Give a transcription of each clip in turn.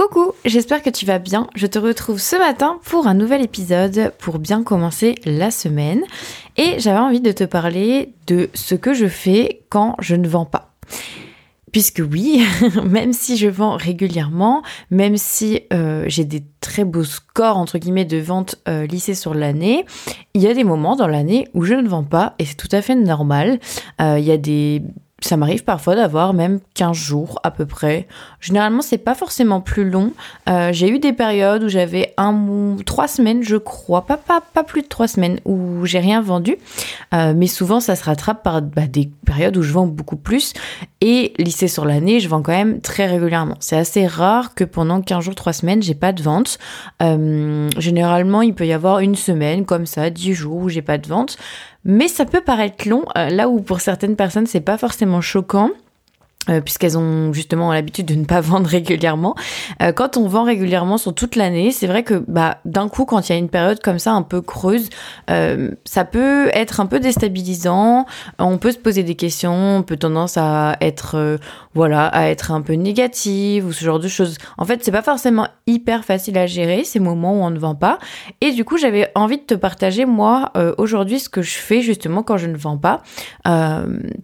Coucou, j'espère que tu vas bien. Je te retrouve ce matin pour un nouvel épisode pour bien commencer la semaine. Et j'avais envie de te parler de ce que je fais quand je ne vends pas. Puisque oui, même si je vends régulièrement, même si euh, j'ai des très beaux scores entre guillemets de vente euh, sur l'année, il y a des moments dans l'année où je ne vends pas et c'est tout à fait normal. Euh, il y a des ça m'arrive parfois d'avoir même 15 jours à peu près. Généralement, c'est pas forcément plus long. Euh, j'ai eu des périodes où j'avais un trois semaines, je crois, pas, pas, pas plus de trois semaines, où j'ai rien vendu. Euh, mais souvent, ça se rattrape par bah, des périodes où je vends beaucoup plus. Et lycée sur l'année, je vends quand même très régulièrement. C'est assez rare que pendant 15 jours, 3 semaines, j'ai pas de vente. Euh, généralement, il peut y avoir une semaine comme ça, 10 jours où j'ai pas de vente. Mais ça peut paraître long, euh, là où pour certaines personnes c'est pas forcément choquant. Euh, puisqu'elles ont justement l'habitude de ne pas vendre régulièrement. Euh, quand on vend régulièrement sur toute l'année, c'est vrai que bah, d'un coup, quand il y a une période comme ça un peu creuse, ça peut être un peu déstabilisant. On peut se poser des questions, on peut tendance à être voilà, à être un peu négative ou ce genre de choses. En fait, c'est pas forcément hyper facile à gérer ces moments où on ne vend pas. Et du coup, j'avais envie de te partager moi aujourd'hui ce que je fais justement quand je ne vends pas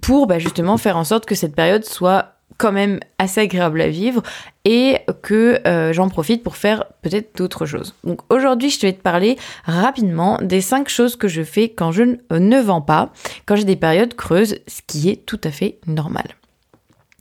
pour bah, justement faire en sorte que cette période soit quand même assez agréable à vivre et que euh, j'en profite pour faire peut-être d'autres choses. Donc aujourd'hui, je vais te parler rapidement des cinq choses que je fais quand je ne vends pas, quand j'ai des périodes creuses, ce qui est tout à fait normal.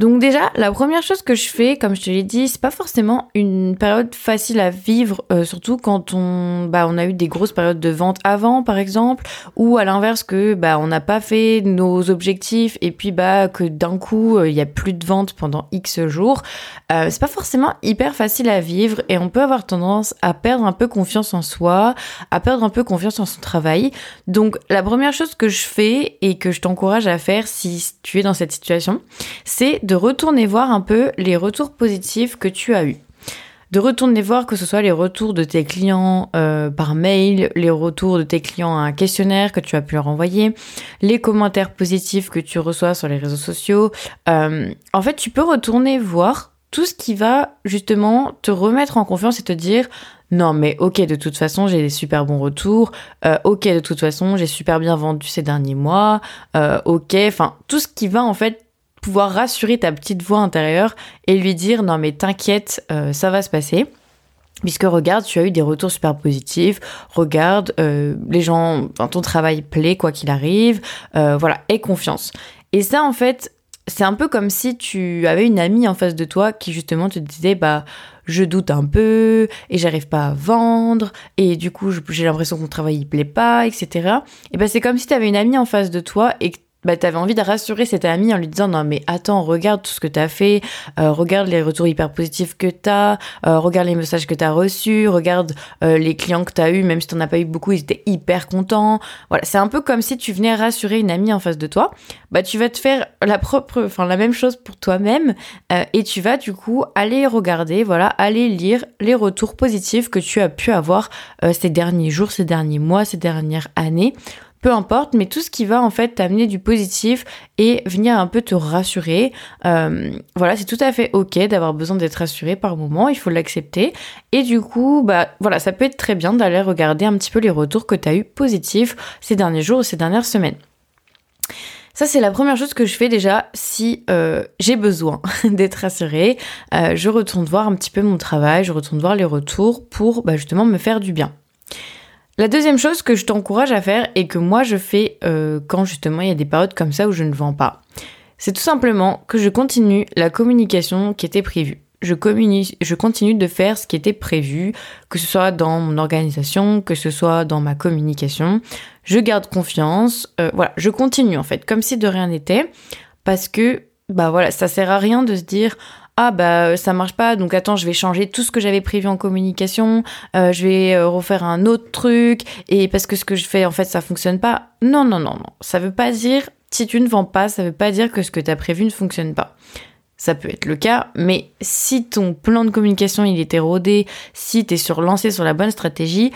Donc déjà, la première chose que je fais, comme je te l'ai dit, c'est pas forcément une période facile à vivre, euh, surtout quand on, bah, on a eu des grosses périodes de vente avant, par exemple, ou à l'inverse que bah, on n'a pas fait nos objectifs et puis bah que d'un coup euh, il y a plus de vente pendant X jours. Euh, c'est pas forcément hyper facile à vivre et on peut avoir tendance à perdre un peu confiance en soi, à perdre un peu confiance en son travail. Donc la première chose que je fais et que je t'encourage à faire si tu es dans cette situation, c'est de retourner voir un peu les retours positifs que tu as eus. De retourner voir que ce soit les retours de tes clients euh, par mail, les retours de tes clients à un questionnaire que tu as pu leur envoyer, les commentaires positifs que tu reçois sur les réseaux sociaux. Euh, en fait, tu peux retourner voir tout ce qui va justement te remettre en confiance et te dire non mais ok de toute façon j'ai des super bons retours, euh, ok de toute façon j'ai super bien vendu ces derniers mois, ok, enfin tout ce qui va en fait pouvoir rassurer ta petite voix intérieure et lui dire non mais t'inquiète, euh, ça va se passer. Puisque regarde, tu as eu des retours super positifs. Regarde, euh, les gens, ton travail plaît quoi qu'il arrive. Euh, voilà, aie confiance. Et ça, en fait, c'est un peu comme si tu avais une amie en face de toi qui justement te disait bah je doute un peu et j'arrive pas à vendre et du coup j'ai l'impression que mon travail il plaît pas, etc. Et ben c'est comme si tu avais une amie en face de toi et que bah, tu avais envie de rassurer cette amie en lui disant non mais attends regarde tout ce que tu as fait euh, regarde les retours hyper positifs que tu as euh, regarde les messages que tu as reçus regarde euh, les clients que tu as eu même si tu as pas eu beaucoup ils étaient hyper contents. Voilà c'est un peu comme si tu venais rassurer une amie en face de toi. Bah tu vas te faire la propre enfin la même chose pour toi-même et tu vas du coup aller regarder voilà aller lire les retours positifs que tu as pu avoir ces derniers jours ces derniers mois ces dernières années peu importe, mais tout ce qui va en fait t'amener du positif et venir un peu te rassurer. Euh, voilà, c'est tout à fait ok d'avoir besoin d'être rassuré par moment, il faut l'accepter. Et du coup, bah voilà, ça peut être très bien d'aller regarder un petit peu les retours que tu as eu positifs ces derniers jours ou ces dernières semaines. Ça, c'est la première chose que je fais déjà si euh, j'ai besoin d'être rassurée. Euh, je retourne voir un petit peu mon travail, je retourne voir les retours pour bah, justement me faire du bien. La deuxième chose que je t'encourage à faire et que moi je fais euh, quand justement il y a des périodes comme ça où je ne vends pas, c'est tout simplement que je continue la communication qui était prévue. Je, je continue de faire ce qui était prévu, que ce soit dans mon organisation, que ce soit dans ma communication. Je garde confiance. Euh, voilà, je continue en fait, comme si de rien n'était, parce que bah voilà, ça sert à rien de se dire ah bah euh, ça marche pas. Donc attends je vais changer tout ce que j'avais prévu en communication. Euh, je vais euh, refaire un autre truc. Et parce que ce que je fais en fait ça fonctionne pas. Non non non non. Ça veut pas dire si tu ne vends pas ça veut pas dire que ce que tu as prévu ne fonctionne pas. Ça peut être le cas, mais si ton plan de communication il est érodé, si tu es sur lancé sur la bonne stratégie,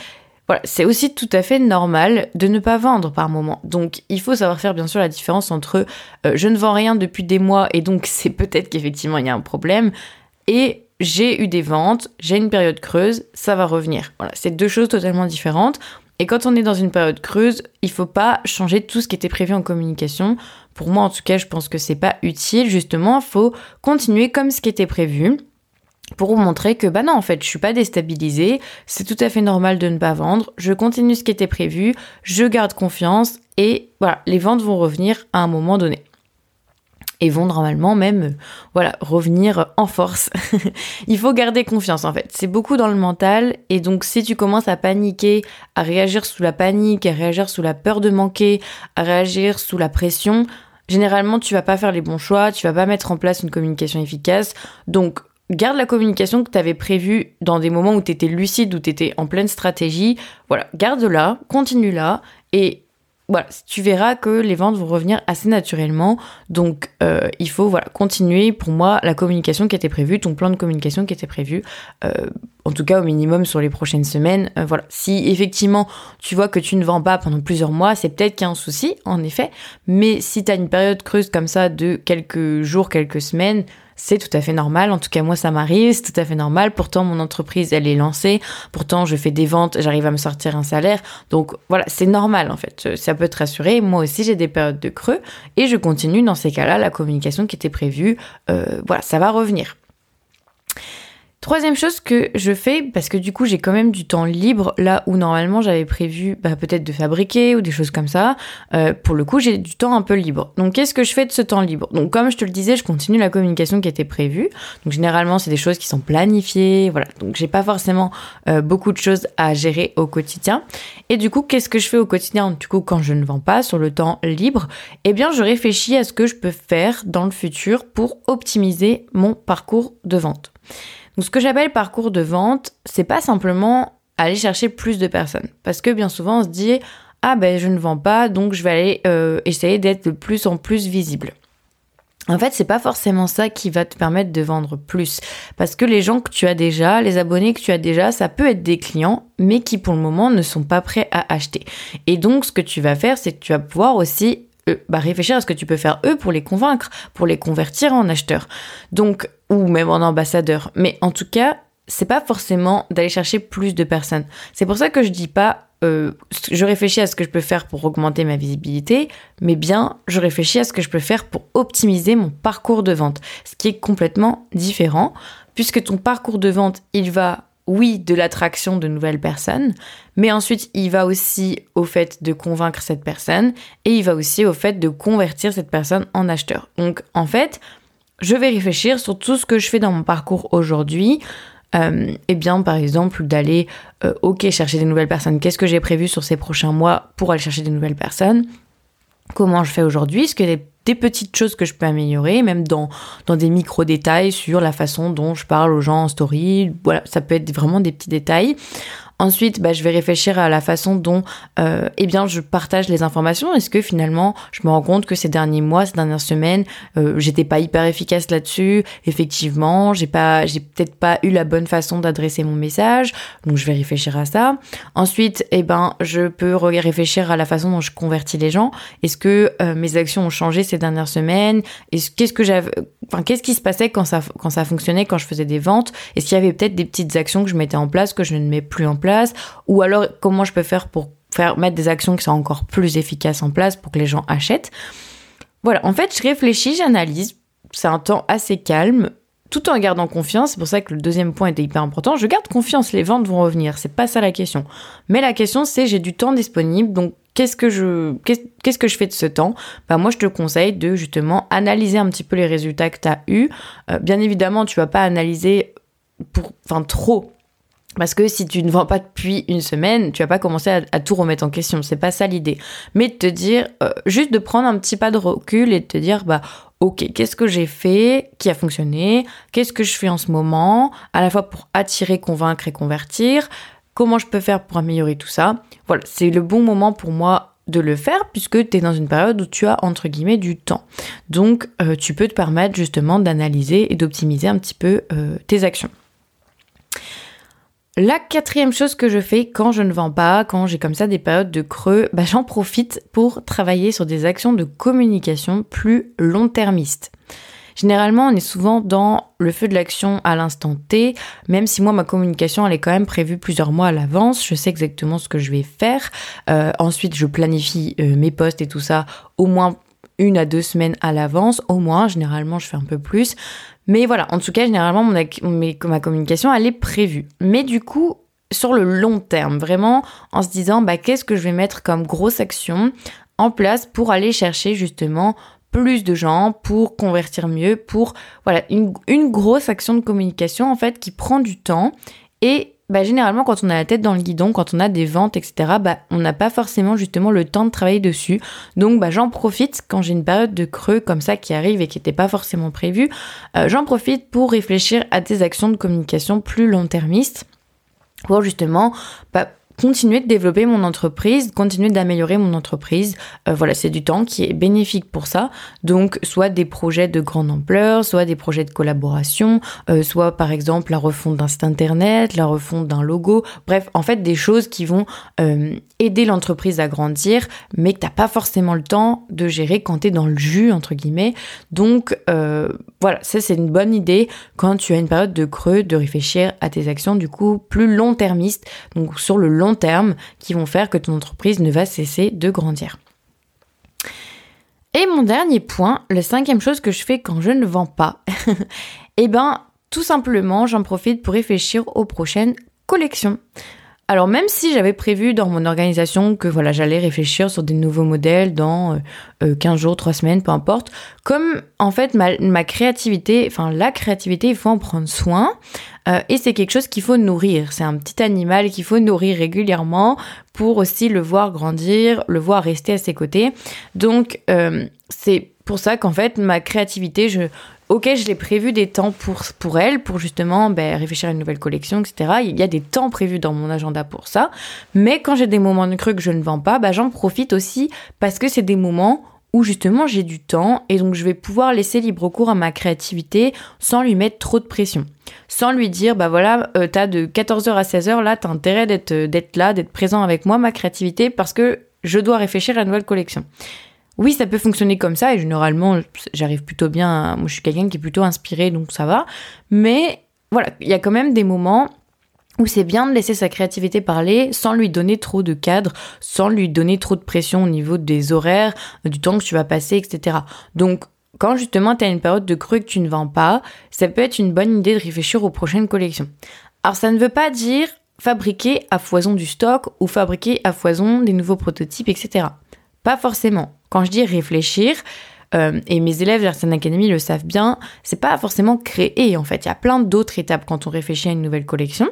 voilà, c'est aussi tout à fait normal de ne pas vendre par moment. Donc, il faut savoir faire bien sûr la différence entre euh, je ne vends rien depuis des mois et donc c'est peut-être qu'effectivement il y a un problème et j'ai eu des ventes, j'ai une période creuse, ça va revenir. Voilà, c'est deux choses totalement différentes. Et quand on est dans une période creuse, il faut pas changer tout ce qui était prévu en communication. Pour moi, en tout cas, je pense que c'est pas utile. Justement, faut continuer comme ce qui était prévu pour vous montrer que bah non en fait je suis pas déstabilisée, c'est tout à fait normal de ne pas vendre, je continue ce qui était prévu, je garde confiance et voilà, les ventes vont revenir à un moment donné. Et vont normalement même voilà, revenir en force. Il faut garder confiance en fait. C'est beaucoup dans le mental et donc si tu commences à paniquer, à réagir sous la panique, à réagir sous la peur de manquer, à réagir sous la pression, généralement tu vas pas faire les bons choix, tu vas pas mettre en place une communication efficace. Donc garde la communication que tu avais prévue dans des moments où tu étais lucide, où tu étais en pleine stratégie. Voilà, garde-la, continue-la et voilà, tu verras que les ventes vont revenir assez naturellement. Donc, euh, il faut voilà continuer. Pour moi, la communication qui était prévue, ton plan de communication qui était prévu, euh, en tout cas au minimum sur les prochaines semaines. Euh, voilà, si effectivement tu vois que tu ne vends pas pendant plusieurs mois, c'est peut-être qu'il y a un souci, en effet. Mais si tu as une période creuse comme ça de quelques jours, quelques semaines, c'est tout à fait normal. En tout cas, moi, ça m'arrive, c'est tout à fait normal. Pourtant, mon entreprise, elle est lancée. Pourtant, je fais des ventes, j'arrive à me sortir un salaire. Donc, voilà, c'est normal, en fait. Ça peut te rassurer. Moi aussi, j'ai des périodes de creux et je continue dans ces cas-là la communication qui était prévue. Euh, voilà, ça va revenir. Troisième chose que je fais, parce que du coup j'ai quand même du temps libre là où normalement j'avais prévu bah, peut-être de fabriquer ou des choses comme ça, euh, pour le coup j'ai du temps un peu libre. Donc qu'est-ce que je fais de ce temps libre? Donc comme je te le disais, je continue la communication qui était prévue. Donc généralement c'est des choses qui sont planifiées, voilà. Donc j'ai pas forcément euh, beaucoup de choses à gérer au quotidien. Et du coup qu'est-ce que je fais au quotidien? Du coup quand je ne vends pas sur le temps libre, eh bien je réfléchis à ce que je peux faire dans le futur pour optimiser mon parcours de vente. Donc ce que j'appelle parcours de vente, c'est pas simplement aller chercher plus de personnes. Parce que bien souvent on se dit ah ben je ne vends pas donc je vais aller euh, essayer d'être de plus en plus visible. En fait, c'est pas forcément ça qui va te permettre de vendre plus. Parce que les gens que tu as déjà, les abonnés que tu as déjà, ça peut être des clients, mais qui pour le moment ne sont pas prêts à acheter. Et donc, ce que tu vas faire, c'est que tu vas pouvoir aussi euh, bah, réfléchir à ce que tu peux faire eux pour les convaincre, pour les convertir en acheteurs. Donc, ou même en ambassadeurs. Mais en tout cas, c'est pas forcément d'aller chercher plus de personnes. C'est pour ça que je dis pas euh, je réfléchis à ce que je peux faire pour augmenter ma visibilité, mais bien je réfléchis à ce que je peux faire pour optimiser mon parcours de vente, ce qui est complètement différent, puisque ton parcours de vente, il va oui, de l'attraction de nouvelles personnes, mais ensuite il va aussi au fait de convaincre cette personne et il va aussi au fait de convertir cette personne en acheteur. Donc en fait, je vais réfléchir sur tout ce que je fais dans mon parcours aujourd'hui. Eh bien, par exemple, d'aller, euh, ok, chercher des nouvelles personnes. Qu'est-ce que j'ai prévu sur ces prochains mois pour aller chercher des nouvelles personnes? Comment je fais aujourd'hui? Y a des petites choses que je peux améliorer, même dans, dans des micro-détails sur la façon dont je parle aux gens en story. Voilà, ça peut être vraiment des petits détails. Ensuite, bah, je vais réfléchir à la façon dont euh, eh bien, je partage les informations. Est-ce que finalement, je me rends compte que ces derniers mois, ces dernières semaines, euh, j'étais pas hyper efficace là-dessus? Effectivement, j'ai pas, j'ai peut-être pas eu la bonne façon d'adresser mon message. Donc, je vais réfléchir à ça. Ensuite, eh ben, je peux réfléchir à la façon dont je convertis les gens. Est-ce que euh, mes actions ont changé ces dernières semaines? Qu'est-ce que j'avais, enfin, qu'est-ce qui se passait quand ça, quand ça fonctionnait, quand je faisais des ventes? Est-ce qu'il y avait peut-être des petites actions que je mettais en place que je ne mets plus en place? Ou alors comment je peux faire pour faire mettre des actions qui sont encore plus efficaces en place pour que les gens achètent? Voilà, en fait, je réfléchis, j'analyse. C'est un temps assez calme, tout en gardant confiance. C'est pour ça que le deuxième point était hyper important. Je garde confiance, les ventes vont revenir. C'est pas ça la question. Mais la question, c'est j'ai du temps disponible, donc qu'est-ce que je qu'est-ce que je fais de ce temps? Bah moi, je te conseille de justement analyser un petit peu les résultats que tu as eu. Euh, bien évidemment, tu vas pas analyser pour, enfin trop parce que si tu ne vends pas depuis une semaine, tu vas pas commencer à, tout remettre en question. C'est pas ça l'idée. Mais de te dire, euh, juste de prendre un petit pas de recul et de te dire, bah, ok, qu'est-ce que j'ai fait qui a fonctionné? Qu'est-ce que je fais en ce moment? À la fois pour attirer, convaincre et convertir. Comment je peux faire pour améliorer tout ça? Voilà, c'est le bon moment pour moi de le faire puisque tu es dans une période où tu as entre guillemets du temps. Donc, euh, tu peux te permettre justement d'analyser et d'optimiser un petit peu euh, tes actions. La quatrième chose que je fais quand je ne vends pas, quand j'ai comme ça des périodes de creux, bah, j'en profite pour travailler sur des actions de communication plus long-termistes. Généralement, on est souvent dans le feu de l'action à l'instant T, même si moi, ma communication, elle est quand même prévue plusieurs mois à l'avance. Je sais exactement ce que je vais faire. Euh, ensuite, je planifie euh, mes postes et tout ça au moins une à deux semaines à l'avance, au moins. Généralement, je fais un peu plus. Mais voilà, en tout cas, généralement, mon, ma communication, elle est prévue. Mais du coup, sur le long terme, vraiment en se disant, bah, qu'est-ce que je vais mettre comme grosse action en place pour aller chercher justement plus de gens, pour convertir mieux, pour voilà une, une grosse action de communication en fait qui prend du temps et bah, généralement, quand on a la tête dans le guidon, quand on a des ventes, etc., bah, on n'a pas forcément justement le temps de travailler dessus. Donc, bah, j'en profite quand j'ai une période de creux comme ça qui arrive et qui n'était pas forcément prévue. Euh, j'en profite pour réfléchir à des actions de communication plus long-termistes pour justement bah, continuer de développer mon entreprise, continuer d'améliorer mon entreprise. Euh, voilà, c'est du temps qui est bénéfique pour ça. Donc, soit des projets de grande ampleur, soit des projets de collaboration, euh, soit par exemple la refonte d'un site internet, la refonte d'un logo. Bref, en fait, des choses qui vont euh, aider l'entreprise à grandir, mais que t'as pas forcément le temps de gérer quand tu es dans le jus entre guillemets. Donc, voilà, ça c'est une bonne idée quand tu as une période de creux de réfléchir à tes actions du coup plus long-termistes, donc sur le long terme qui vont faire que ton entreprise ne va cesser de grandir. Et mon dernier point, la cinquième chose que je fais quand je ne vends pas, eh ben tout simplement j'en profite pour réfléchir aux prochaines collections. Alors même si j'avais prévu dans mon organisation que voilà j'allais réfléchir sur des nouveaux modèles dans 15 euh, jours, 3 semaines, peu importe, comme en fait ma créativité, enfin la créativité, il faut en prendre soin euh, et c'est quelque chose qu'il faut nourrir. C'est un petit animal qu'il faut nourrir régulièrement pour aussi le voir grandir, le voir rester à ses côtés. Donc euh, c'est pour ça qu'en fait ma créativité, je Ok, je l'ai prévu des temps pour, pour elle, pour justement ben, réfléchir à une nouvelle collection, etc. Il y a des temps prévus dans mon agenda pour ça. Mais quand j'ai des moments de creux que je ne vends pas, ben, j'en profite aussi parce que c'est des moments où justement j'ai du temps et donc je vais pouvoir laisser libre cours à ma créativité sans lui mettre trop de pression. Sans lui dire, bah voilà, euh, t'as de 14h à 16h, là, t'as intérêt d'être, d'être là, d'être présent avec moi, ma créativité, parce que je dois réfléchir à la nouvelle collection. Oui, ça peut fonctionner comme ça et généralement, j'arrive plutôt bien. Moi, je suis quelqu'un qui est plutôt inspiré, donc ça va. Mais voilà, il y a quand même des moments où c'est bien de laisser sa créativité parler sans lui donner trop de cadre, sans lui donner trop de pression au niveau des horaires, du temps que tu vas passer, etc. Donc, quand justement tu as une période de creux que tu ne vends pas, ça peut être une bonne idée de réfléchir aux prochaines collections. Alors, ça ne veut pas dire fabriquer à foison du stock ou fabriquer à foison des nouveaux prototypes, etc. Pas forcément. Quand je dis réfléchir, euh, et mes élèves de l'Artisan Academy le savent bien, c'est pas forcément créer en fait. Il y a plein d'autres étapes quand on réfléchit à une nouvelle collection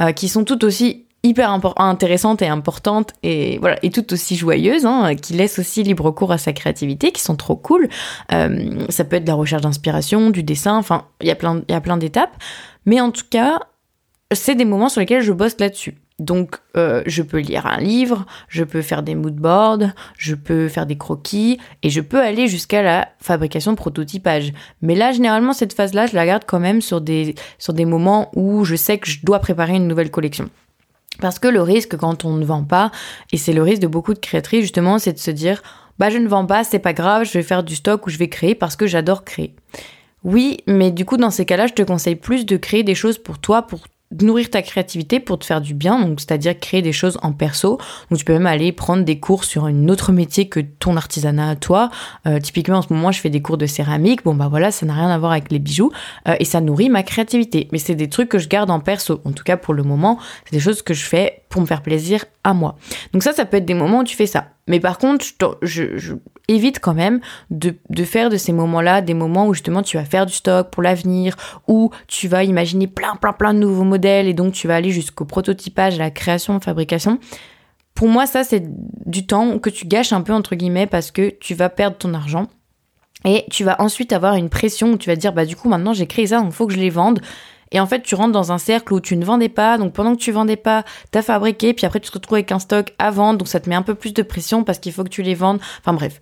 euh, qui sont toutes aussi hyper intéressantes et importantes et voilà et toutes aussi joyeuses hein, qui laissent aussi libre cours à sa créativité qui sont trop cool euh, ça peut être de la recherche d'inspiration du dessin enfin il y a plein il y a plein d'étapes mais en tout cas c'est des moments sur lesquels je bosse là-dessus donc, euh, je peux lire un livre, je peux faire des moodboards, je peux faire des croquis, et je peux aller jusqu'à la fabrication de prototypage. Mais là, généralement, cette phase-là, je la garde quand même sur des, sur des moments où je sais que je dois préparer une nouvelle collection. Parce que le risque quand on ne vend pas, et c'est le risque de beaucoup de créatrices justement, c'est de se dire, bah je ne vends pas, c'est pas grave, je vais faire du stock ou je vais créer parce que j'adore créer. Oui, mais du coup, dans ces cas-là, je te conseille plus de créer des choses pour toi, pour nourrir ta créativité pour te faire du bien, donc c'est-à-dire créer des choses en perso. Donc tu peux même aller prendre des cours sur un autre métier que ton artisanat à toi. Euh, typiquement en ce moment, je fais des cours de céramique. Bon bah voilà, ça n'a rien à voir avec les bijoux euh, et ça nourrit ma créativité. Mais c'est des trucs que je garde en perso. En tout cas pour le moment, c'est des choses que je fais pour me faire plaisir à moi. Donc ça, ça peut être des moments où tu fais ça. Mais par contre, je, je, évite quand même de, de faire de ces moments-là des moments où justement tu vas faire du stock pour l'avenir, où tu vas imaginer plein, plein, plein de nouveaux modèles et donc tu vas aller jusqu'au prototypage, à la création, fabrication. Pour moi, ça, c'est du temps que tu gâches un peu, entre guillemets, parce que tu vas perdre ton argent. Et tu vas ensuite avoir une pression où tu vas dire, bah du coup, maintenant j'ai créé ça, donc il faut que je les vende. Et en fait, tu rentres dans un cercle où tu ne vendais pas. Donc pendant que tu vendais pas, tu as fabriqué. Puis après, tu te retrouves avec un stock à vendre. Donc ça te met un peu plus de pression parce qu'il faut que tu les vendes. Enfin bref.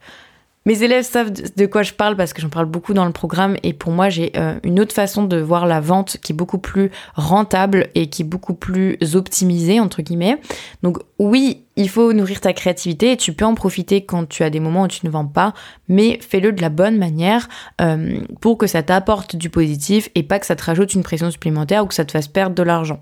Mes élèves savent de quoi je parle parce que j'en parle beaucoup dans le programme et pour moi j'ai euh, une autre façon de voir la vente qui est beaucoup plus rentable et qui est beaucoup plus optimisée entre guillemets. Donc oui, il faut nourrir ta créativité et tu peux en profiter quand tu as des moments où tu ne vends pas, mais fais-le de la bonne manière euh, pour que ça t'apporte du positif et pas que ça te rajoute une pression supplémentaire ou que ça te fasse perdre de l'argent.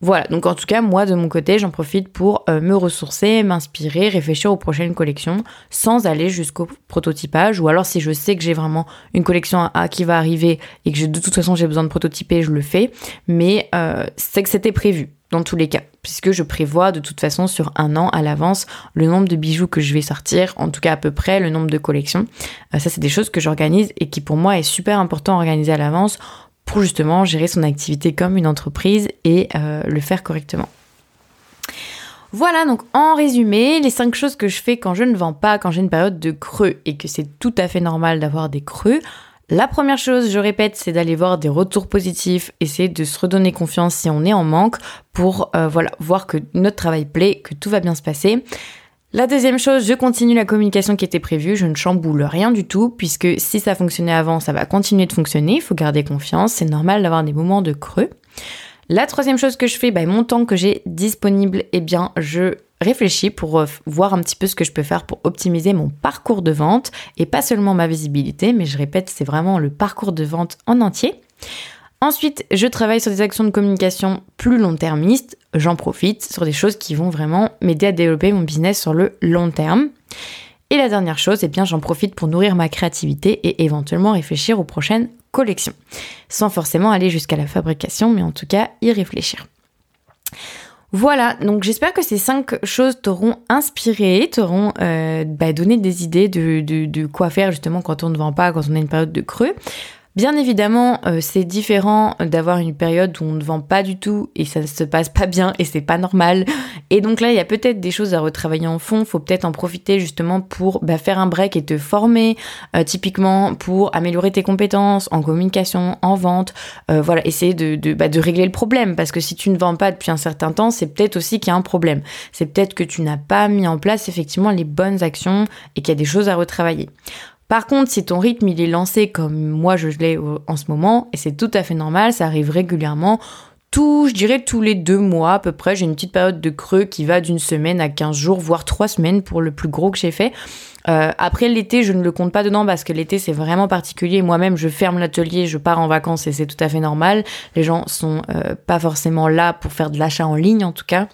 Voilà, donc en tout cas, moi de mon côté, j'en profite pour euh, me ressourcer, m'inspirer, réfléchir aux prochaines collections sans aller jusqu'au prototypage. Ou alors si je sais que j'ai vraiment une collection A qui va arriver et que de toute façon j'ai besoin de prototyper, je le fais. Mais euh, c'est que c'était prévu dans tous les cas, puisque je prévois de toute façon sur un an à l'avance le nombre de bijoux que je vais sortir, en tout cas à peu près le nombre de collections. Euh, ça c'est des choses que j'organise et qui pour moi est super important à organiser à l'avance pour justement gérer son activité comme une entreprise et euh, le faire correctement. Voilà, donc en résumé, les cinq choses que je fais quand je ne vends pas, quand j'ai une période de creux et que c'est tout à fait normal d'avoir des creux. La première chose, je répète, c'est d'aller voir des retours positifs, essayer de se redonner confiance si on est en manque pour euh, voir que notre travail plaît, que tout va bien se passer. La deuxième chose, je continue la communication qui était prévue, je ne chamboule rien du tout, puisque si ça fonctionnait avant, ça va continuer de fonctionner, il faut garder confiance, c'est normal d'avoir des moments de creux. La troisième chose que je fais, bah, mon temps que j'ai disponible, eh bien, je réfléchis pour euh, voir un petit peu ce que je peux faire pour optimiser mon parcours de vente et pas seulement ma visibilité, mais je répète, c'est vraiment le parcours de vente en entier. Ensuite, je travaille sur des actions de communication plus long-termistes. J'en profite sur des choses qui vont vraiment m'aider à développer mon business sur le long terme. Et la dernière chose, eh bien, j'en profite pour nourrir ma créativité et éventuellement réfléchir aux prochaines collections. Sans forcément aller jusqu'à la fabrication, mais en tout cas y réfléchir. Voilà, donc j'espère que ces cinq choses t'auront inspiré, t'auront euh, bah, donné des idées de, de, quoi faire justement quand on ne vend pas, quand on a une période de creux. Bien évidemment, euh, c'est différent d'avoir une période où on ne vend pas du tout et ça ne se passe pas bien et c'est pas normal. Et donc là, il y a peut-être des choses à retravailler en fond. Faut peut-être en profiter justement pour bah, faire un break et te former, euh, typiquement pour améliorer tes compétences en communication, en vente. Euh, voilà, essayer de, bah, de régler le problème parce que si tu ne vends pas depuis un certain temps, c'est peut-être aussi qu'il y a un problème. C'est peut-être que tu n'as pas mis en place effectivement les bonnes actions et qu'il y a des choses à retravailler. Par contre, si ton rythme il est lancé comme moi je l'ai en ce moment, et c'est tout à fait normal, ça arrive régulièrement, tout, je dirais tous les deux mois à peu près, j'ai une petite période de creux qui va d'une semaine à 15 jours, voire trois semaines pour le plus gros que j'ai fait. Euh, après l'été, je ne le compte pas dedans parce que l'été c'est vraiment particulier. Moi-même, je ferme l'atelier, je pars en vacances et c'est tout à fait normal. Les gens sont euh, pas forcément là pour faire de l'achat en ligne en tout cas.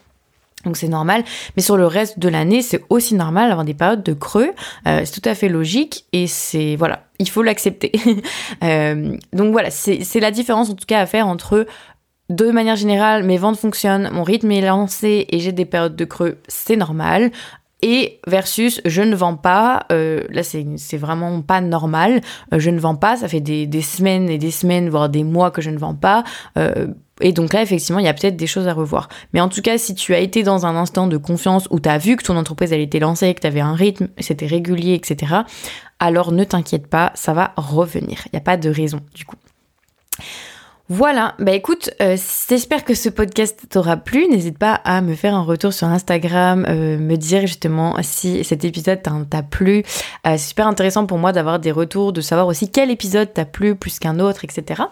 Donc c'est normal, mais sur le reste de l'année, c'est aussi normal d'avoir des périodes de creux. Euh, c'est tout à fait logique et c'est voilà, il faut l'accepter. euh, donc voilà, c'est la différence en tout cas à faire entre de manière générale, mes ventes fonctionnent, mon rythme est lancé et j'ai des périodes de creux, c'est normal. Et versus je ne vends pas, euh, là c'est vraiment pas normal, euh, je ne vends pas, ça fait des, des, semaines et des semaines, voire des mois que je ne vends pas. Et donc là, effectivement, il y a peut-être des choses à revoir. Mais en tout cas, si tu as été dans un instant de confiance où tu as vu que ton entreprise elle était lancée, que tu avais un rythme, c'était régulier, etc., alors ne t'inquiète pas, ça va revenir. Il n'y a pas de raison du coup. Voilà, bah écoute, euh, j'espère que ce podcast t'aura plu. N'hésite pas à me faire un retour sur Instagram, euh, me dire justement si cet épisode t'a plu. Euh, c'est super intéressant pour moi d'avoir des retours, de savoir aussi quel épisode t'a plu plus qu'un autre, etc.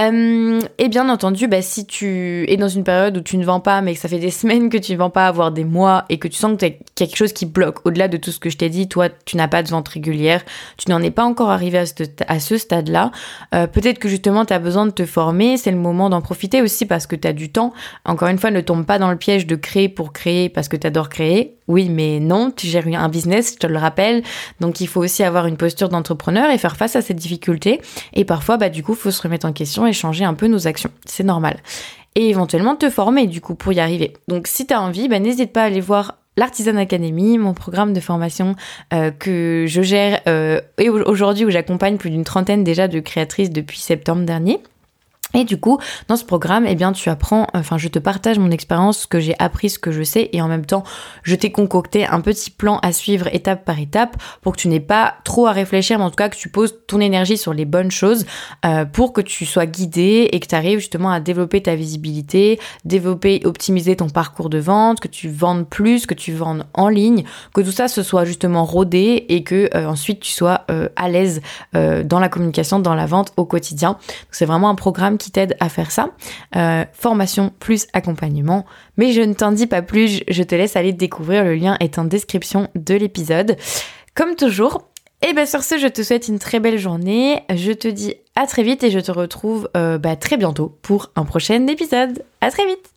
Euh, et bien entendu, bah, si tu es dans une période où tu ne vends pas, mais que ça fait des semaines que tu ne vends pas, voire des mois, et que tu sens que tu quelque chose qui bloque, au-delà de tout ce que je t'ai dit, toi, tu n'as pas de vente régulière, tu n'en es pas encore arrivé à ce, à ce stade-là, euh, peut-être que justement, tu as besoin de te former, c'est le moment d'en profiter aussi parce que tu as du temps. Encore une fois, ne tombe pas dans le piège de créer pour créer parce que tu adores créer. Oui, mais non, tu gères un business, je te le rappelle. Donc, il faut aussi avoir une posture d'entrepreneur et faire face à cette difficulté. Et parfois, bah, du coup, faut se remettre en question et changer un peu nos actions. C'est normal. Et éventuellement te former, du coup, pour y arriver. Donc, si tu as envie, bah, n'hésite pas à aller voir l'Artisan Academy, mon programme de formation euh, que je gère euh, et aujourd'hui où j'accompagne plus d'une trentaine déjà de créatrices depuis septembre dernier. Et du coup, dans ce programme, eh bien, tu apprends, enfin, je te partage mon expérience, ce que j'ai appris, ce que je sais, et en même temps, je t'ai concocté un petit plan à suivre étape par étape pour que tu n'aies pas trop à réfléchir, mais en tout cas que tu poses ton énergie sur les bonnes choses euh, pour que tu sois guidé et que tu arrives justement à développer ta visibilité, développer, optimiser ton parcours de vente, que tu vendes plus, que tu vendes en ligne, que tout ça se soit justement rodé et que euh, ensuite tu sois euh, à l'aise dans la communication, dans la vente au quotidien. C'est vraiment un programme qui t'aide à faire ça. Euh, formation plus accompagnement. Mais je ne t'en dis pas plus, je te laisse aller découvrir. Le lien est en description de l'épisode. Comme toujours, et bien sur ce, je te souhaite une très belle journée. Je te dis à très vite et je te retrouve euh, bah, très bientôt pour un prochain épisode. À très vite